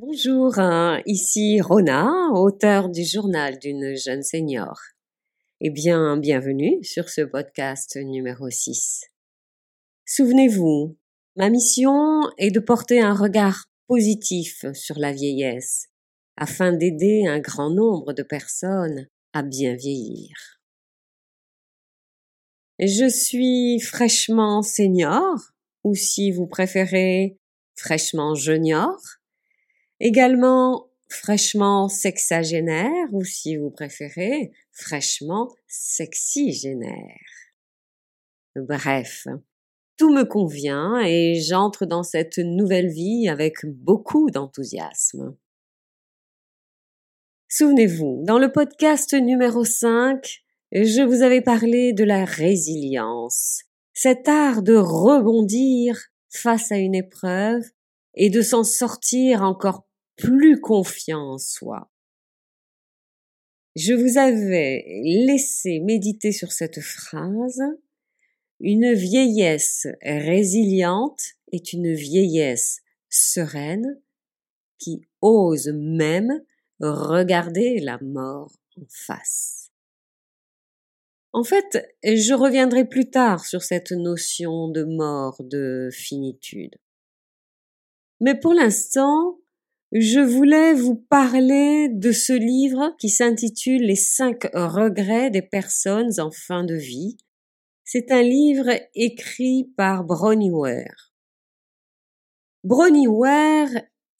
Bonjour, hein, ici Rona, auteur du journal d'une jeune senior. Eh bien, bienvenue sur ce podcast numéro 6. Souvenez-vous, ma mission est de porter un regard positif sur la vieillesse afin d'aider un grand nombre de personnes à bien vieillir. Je suis fraîchement senior, ou si vous préférez, fraîchement junior, également fraîchement sexagénaire, ou si vous préférez, fraîchement sexygénaire. Bref, tout me convient et j'entre dans cette nouvelle vie avec beaucoup d'enthousiasme. Souvenez-vous, dans le podcast numéro 5, je vous avais parlé de la résilience, cet art de rebondir face à une épreuve et de s'en sortir encore plus confiant en soi. Je vous avais laissé méditer sur cette phrase. Une vieillesse résiliente est une vieillesse sereine qui ose même regarder la mort en face. En fait, je reviendrai plus tard sur cette notion de mort, de finitude. Mais pour l'instant, je voulais vous parler de ce livre qui s'intitule Les cinq regrets des personnes en fin de vie. C'est un livre écrit par Bronnie Ware.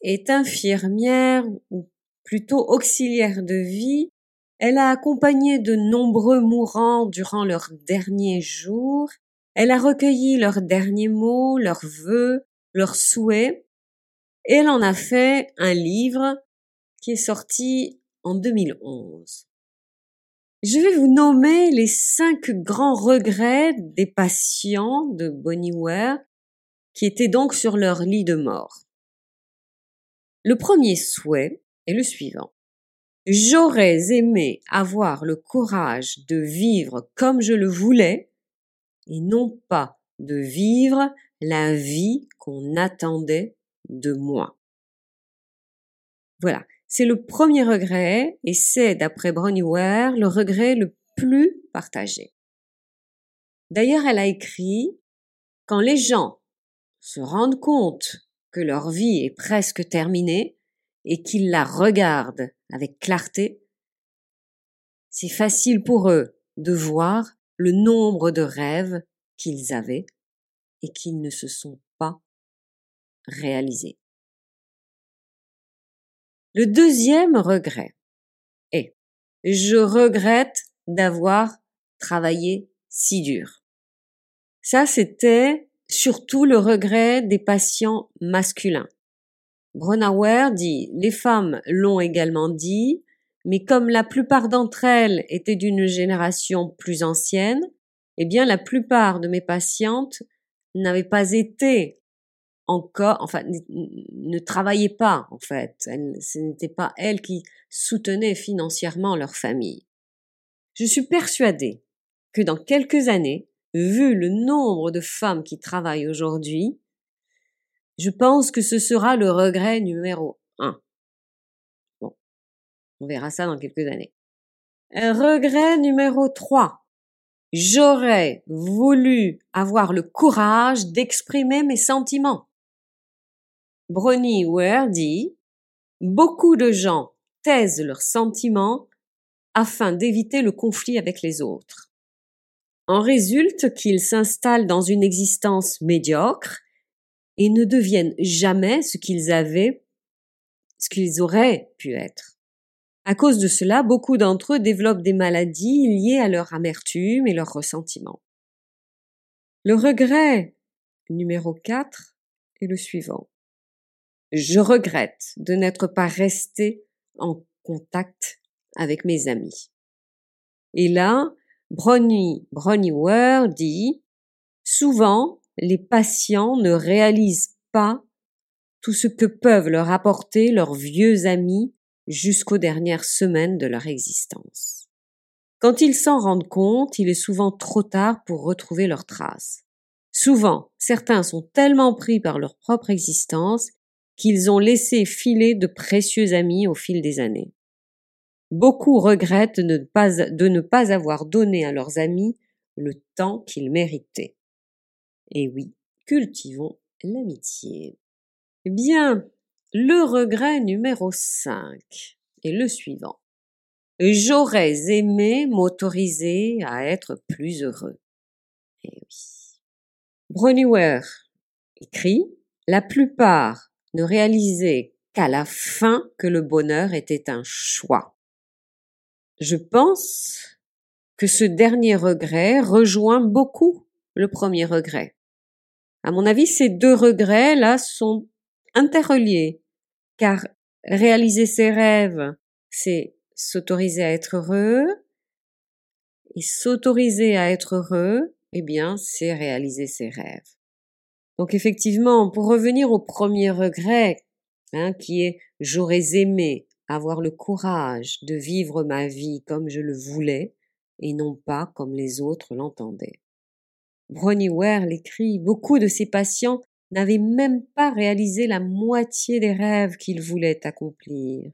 Est infirmière ou plutôt auxiliaire de vie. Elle a accompagné de nombreux mourants durant leurs derniers jours. Elle a recueilli leurs derniers mots, leurs vœux, leurs souhaits elle en a fait un livre qui est sorti en 2011. Je vais vous nommer les cinq grands regrets des patients de Bonnie Ware qui étaient donc sur leur lit de mort. Le premier souhait est le suivant. J'aurais aimé avoir le courage de vivre comme je le voulais et non pas de vivre la vie qu'on attendait de moi. Voilà, c'est le premier regret et c'est, d'après Bronnie Ware, le regret le plus partagé. D'ailleurs, elle a écrit Quand les gens se rendent compte que leur vie est presque terminée et qu'ils la regardent avec clarté, c'est facile pour eux de voir le nombre de rêves qu'ils avaient et qu'ils ne se sont réalisé. Le deuxième regret est je regrette d'avoir travaillé si dur. Ça, c'était surtout le regret des patients masculins. Bronauer dit, les femmes l'ont également dit, mais comme la plupart d'entre elles étaient d'une génération plus ancienne, eh bien la plupart de mes patientes n'avaient pas été encore, enfin, ne travaillaient pas, en fait. ce n'était pas elles qui soutenaient financièrement leur famille. Je suis persuadée que dans quelques années, vu le nombre de femmes qui travaillent aujourd'hui, je pense que ce sera le regret numéro un. Bon. On verra ça dans quelques années. regret numéro trois. J'aurais voulu avoir le courage d'exprimer mes sentiments. Bronnie Ware dit Beaucoup de gens taisent leurs sentiments afin d'éviter le conflit avec les autres. En résulte qu'ils s'installent dans une existence médiocre et ne deviennent jamais ce qu'ils avaient, ce qu'ils auraient pu être. À cause de cela, beaucoup d'entre eux développent des maladies liées à leur amertume et leur ressentiment. Le regret numéro 4 est le suivant. Je regrette de n'être pas resté en contact avec mes amis. Et là, Bronnie, Ware dit, souvent, les patients ne réalisent pas tout ce que peuvent leur apporter leurs vieux amis jusqu'aux dernières semaines de leur existence. Quand ils s'en rendent compte, il est souvent trop tard pour retrouver leurs traces. Souvent, certains sont tellement pris par leur propre existence qu'ils ont laissé filer de précieux amis au fil des années. Beaucoup regrettent de ne pas, avoir donné à leurs amis le temps qu'ils méritaient. Et oui, cultivons l'amitié. Bien, le regret numéro 5 est le suivant. J'aurais aimé m'autoriser à être plus heureux. Eh oui. Bruniwer écrit La plupart ne réalisaient qu'à la fin que le bonheur était un choix. Je pense que ce dernier regret rejoint beaucoup le premier regret. À mon avis, ces deux regrets-là sont interreliés, car réaliser ses rêves, c'est s'autoriser à être heureux, et s'autoriser à être heureux, eh bien, c'est réaliser ses rêves. Donc effectivement, pour revenir au premier regret, hein, qui est j'aurais aimé avoir le courage de vivre ma vie comme je le voulais et non pas comme les autres l'entendaient. Bronnie Ware l'écrit, beaucoup de ses patients n'avaient même pas réalisé la moitié des rêves qu'ils voulaient accomplir.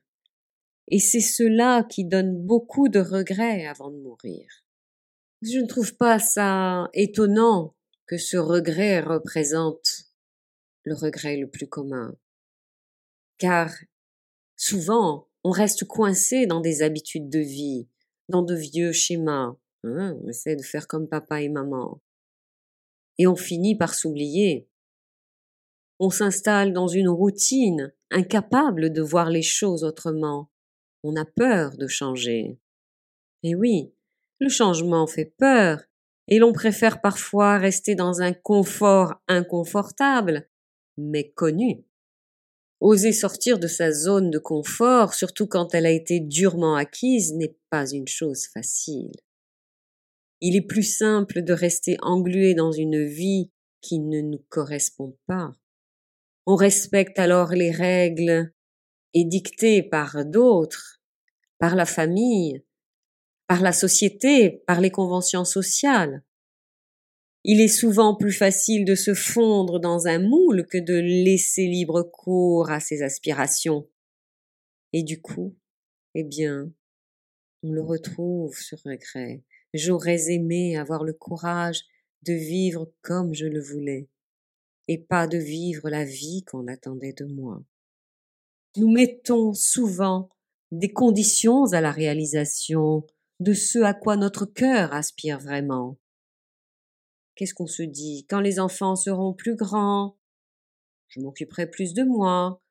Et c'est cela qui donne beaucoup de regrets avant de mourir. Je ne trouve pas ça étonnant que ce regret représente le regret le plus commun. Car souvent, on reste coincé dans des habitudes de vie, dans de vieux schémas. Hein, on essaie de faire comme papa et maman. Et on finit par s'oublier. On s'installe dans une routine, incapable de voir les choses autrement. On a peur de changer. Et oui, le changement fait peur, et l'on préfère parfois rester dans un confort inconfortable, mais connu. Oser sortir de sa zone de confort, surtout quand elle a été durement acquise, n'est pas une chose facile. Il est plus simple de rester englué dans une vie qui ne nous correspond pas. On respecte alors les règles édictées par d'autres, par la famille, par la société, par les conventions sociales. Il est souvent plus facile de se fondre dans un moule que de laisser libre cours à ses aspirations. Et du coup, eh bien, on le retrouve ce regret. J'aurais aimé avoir le courage de vivre comme je le voulais, et pas de vivre la vie qu'on attendait de moi. Nous mettons souvent des conditions à la réalisation de ce à quoi notre cœur aspire vraiment. Qu'est-ce qu'on se dit? Quand les enfants seront plus grands Je m'occuperai plus de moi.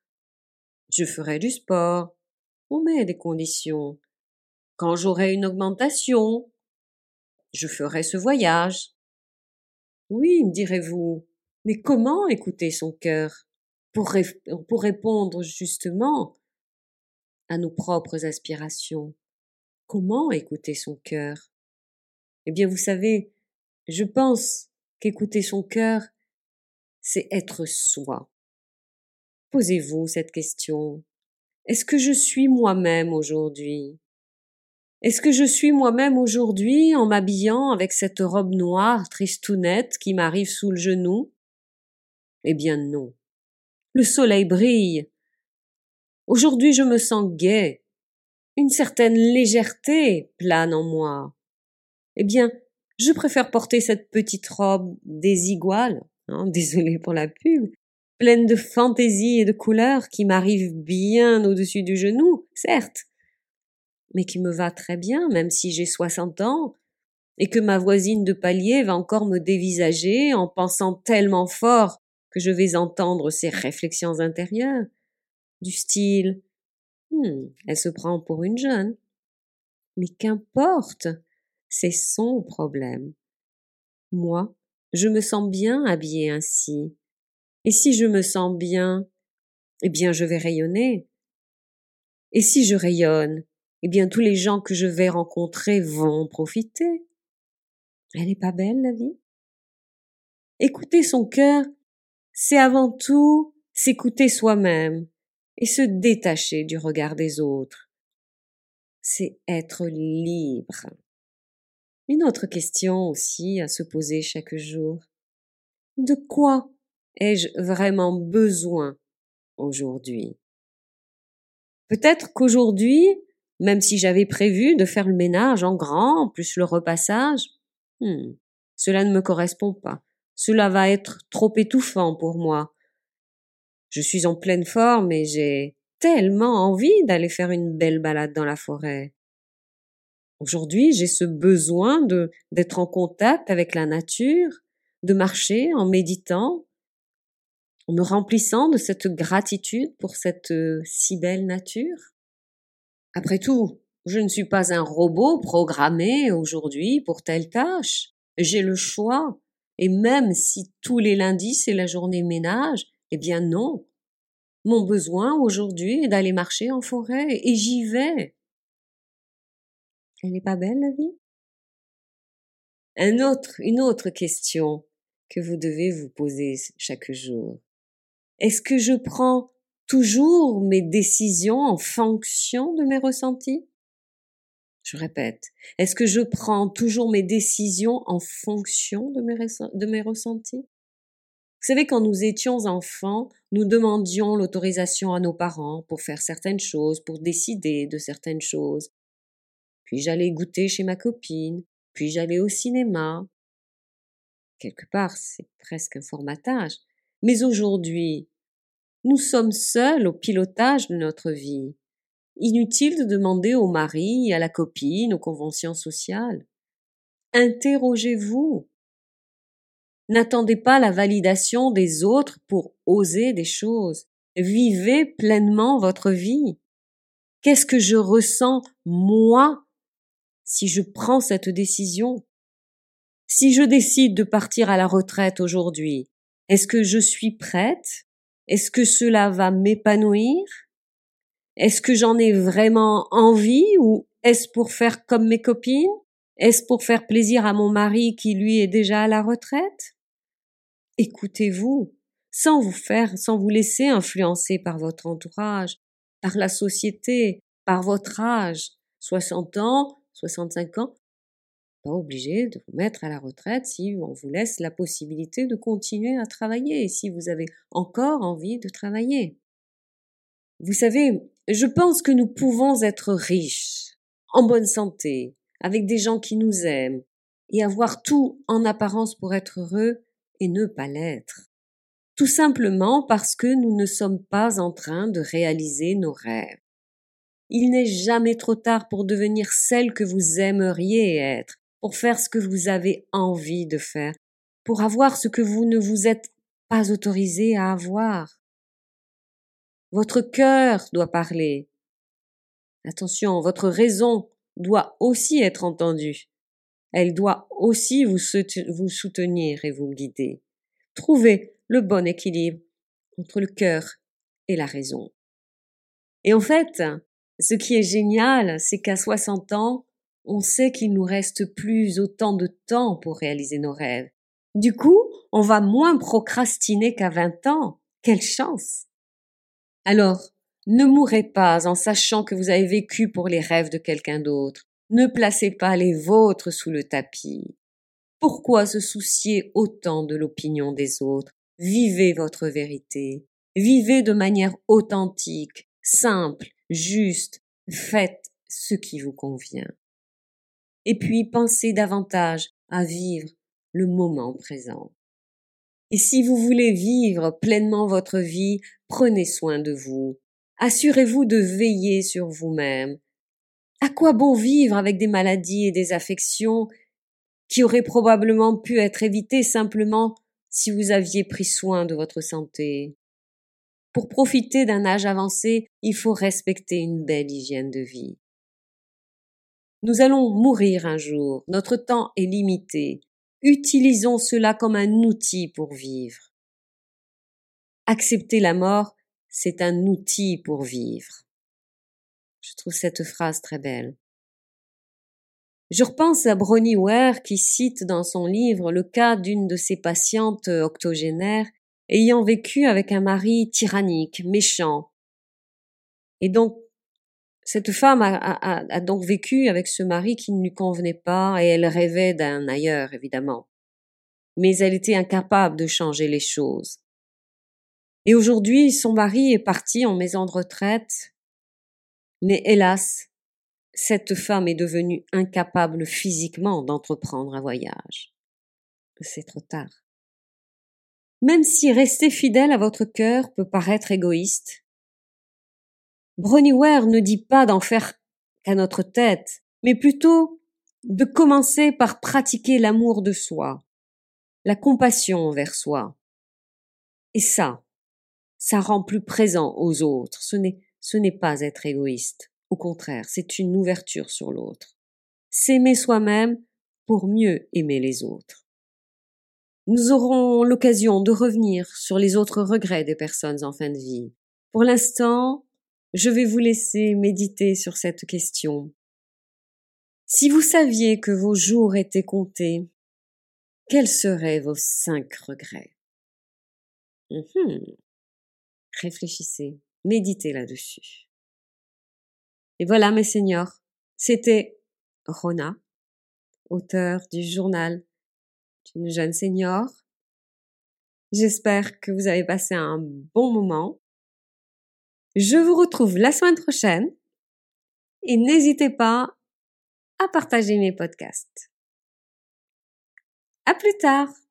Je ferai du sport. On met des conditions. Quand j'aurai une augmentation, je ferai ce voyage. Oui, me direz-vous, mais comment écouter son cœur pour, pour répondre justement à nos propres aspirations? Comment écouter son cœur? Eh bien, vous savez, je pense qu'écouter son cœur, c'est être soi. Posez-vous cette question. Est-ce que je suis moi-même aujourd'hui? Est-ce que je suis moi-même aujourd'hui en m'habillant avec cette robe noire tristounette qui m'arrive sous le genou? Eh bien non. Le soleil brille. Aujourd'hui je me sens gai, une certaine légèreté plane en moi. Eh bien, je préfère porter cette petite robe désiguale, hein, désolée pour la pub, pleine de fantaisie et de couleurs qui m'arrive bien au-dessus du genou, certes, mais qui me va très bien, même si j'ai soixante ans, et que ma voisine de palier va encore me dévisager en pensant tellement fort que je vais entendre ses réflexions intérieures, du style Hmm, elle se prend pour une jeune. Mais qu'importe, c'est son problème. Moi, je me sens bien habillée ainsi. Et si je me sens bien, eh bien je vais rayonner. Et si je rayonne, eh bien tous les gens que je vais rencontrer vont profiter. Elle n'est pas belle, la vie? Écouter son cœur, c'est avant tout s'écouter soi-même et se détacher du regard des autres. C'est être libre. Une autre question aussi à se poser chaque jour. De quoi ai-je vraiment besoin aujourd'hui? Peut-être qu'aujourd'hui, même si j'avais prévu de faire le ménage en grand, plus le repassage, hmm, cela ne me correspond pas. Cela va être trop étouffant pour moi. Je suis en pleine forme et j'ai tellement envie d'aller faire une belle balade dans la forêt. Aujourd'hui, j'ai ce besoin d'être en contact avec la nature, de marcher en méditant, en me remplissant de cette gratitude pour cette euh, si belle nature. Après tout, je ne suis pas un robot programmé aujourd'hui pour telle tâche. J'ai le choix. Et même si tous les lundis c'est la journée ménage, eh bien non. Mon besoin aujourd'hui est d'aller marcher en forêt et j'y vais. Elle n'est pas belle la vie? Une autre question que vous devez vous poser chaque jour. Est-ce que je prends toujours mes décisions en fonction de mes ressentis? Je répète, est-ce que je prends toujours mes décisions en fonction de mes, ressentis? Savez, quand nous étions enfants, nous demandions l'autorisation à nos parents pour faire certaines choses, pour décider de certaines choses. Puis j'allais goûter chez ma copine, puis j'allais au cinéma. Quelque part, c'est presque un formatage. Mais aujourd'hui, nous sommes seuls au pilotage de notre vie. Inutile de demander au mari, à la copine, aux conventions sociales. Interrogez-vous. N'attendez pas la validation des autres pour oser des choses. Vivez pleinement votre vie. Qu'est-ce que je ressens, moi, si je prends cette décision? Si je décide de partir à la retraite aujourd'hui, est-ce que je suis prête? Est-ce que cela va m'épanouir? Est-ce que j'en ai vraiment envie ou est-ce pour faire comme mes copines? Est-ce pour faire plaisir à mon mari qui lui est déjà à la retraite? Écoutez-vous, sans vous faire, sans vous laisser influencer par votre entourage, par la société, par votre âge, 60 ans, 65 ans, pas obligé de vous mettre à la retraite si on vous laisse la possibilité de continuer à travailler et si vous avez encore envie de travailler. Vous savez, je pense que nous pouvons être riches, en bonne santé, avec des gens qui nous aiment, et avoir tout en apparence pour être heureux et ne pas l'être. Tout simplement parce que nous ne sommes pas en train de réaliser nos rêves. Il n'est jamais trop tard pour devenir celle que vous aimeriez être, pour faire ce que vous avez envie de faire, pour avoir ce que vous ne vous êtes pas autorisé à avoir. Votre cœur doit parler. Attention, votre raison doit aussi être entendue. Elle doit aussi vous, soutenir et vous guider. Trouvez le bon équilibre entre le cœur et la raison. Et en fait, ce qui est génial, c'est qu'à 60 ans, on sait qu'il nous reste plus autant de temps pour réaliser nos rêves. Du coup, on va moins procrastiner qu'à 20 ans. Quelle chance! Alors, ne mourrez pas en sachant que vous avez vécu pour les rêves de quelqu'un d'autre. Ne placez pas les vôtres sous le tapis. Pourquoi se soucier autant de l'opinion des autres? Vivez votre vérité. Vivez de manière authentique, simple, juste. Faites ce qui vous convient. Et puis pensez davantage à vivre le moment présent. Et si vous voulez vivre pleinement votre vie, prenez soin de vous. Assurez-vous de veiller sur vous-même. À quoi bon vivre avec des maladies et des affections qui auraient probablement pu être évitées simplement si vous aviez pris soin de votre santé? Pour profiter d'un âge avancé, il faut respecter une belle hygiène de vie. Nous allons mourir un jour, notre temps est limité, Utilisons cela comme un outil pour vivre. Accepter la mort, c'est un outil pour vivre. Je trouve cette phrase très belle. Je repense à Bronnie Ware qui cite dans son livre le cas d'une de ses patientes octogénaires ayant vécu avec un mari tyrannique, méchant. Et donc cette femme a, donc vécu avec ce mari qui ne lui convenait pas et elle rêvait d'un ailleurs, évidemment. Mais elle était incapable de changer les choses. Et aujourd'hui, son mari est parti en maison de retraite. Mais hélas, cette femme est devenue incapable physiquement d'entreprendre un voyage. C'est trop tard. Même si rester fidèle à votre cœur peut paraître égoïste, Ware ne dit pas d'en faire qu'à notre tête, mais plutôt de commencer par pratiquer l'amour de soi, la compassion envers soi. Et ça, ça rend plus présent aux autres. Ce n'est, ce n'est pas être égoïste. Au contraire, c'est une ouverture sur l'autre. S'aimer soi-même pour mieux aimer les autres. Nous aurons l'occasion de revenir sur les autres regrets des personnes en fin de vie. Pour l'instant, je vais vous laisser méditer sur cette question. Si vous saviez que vos jours étaient comptés, quels seraient vos cinq regrets? Mhm. Réfléchissez, méditez là-dessus. Et voilà, mes seigneurs, c'était Rona, auteur du journal d'une jeune senior. J'espère que vous avez passé un bon moment. Je vous retrouve la semaine prochaine et n'hésitez pas à partager mes podcasts. À plus tard!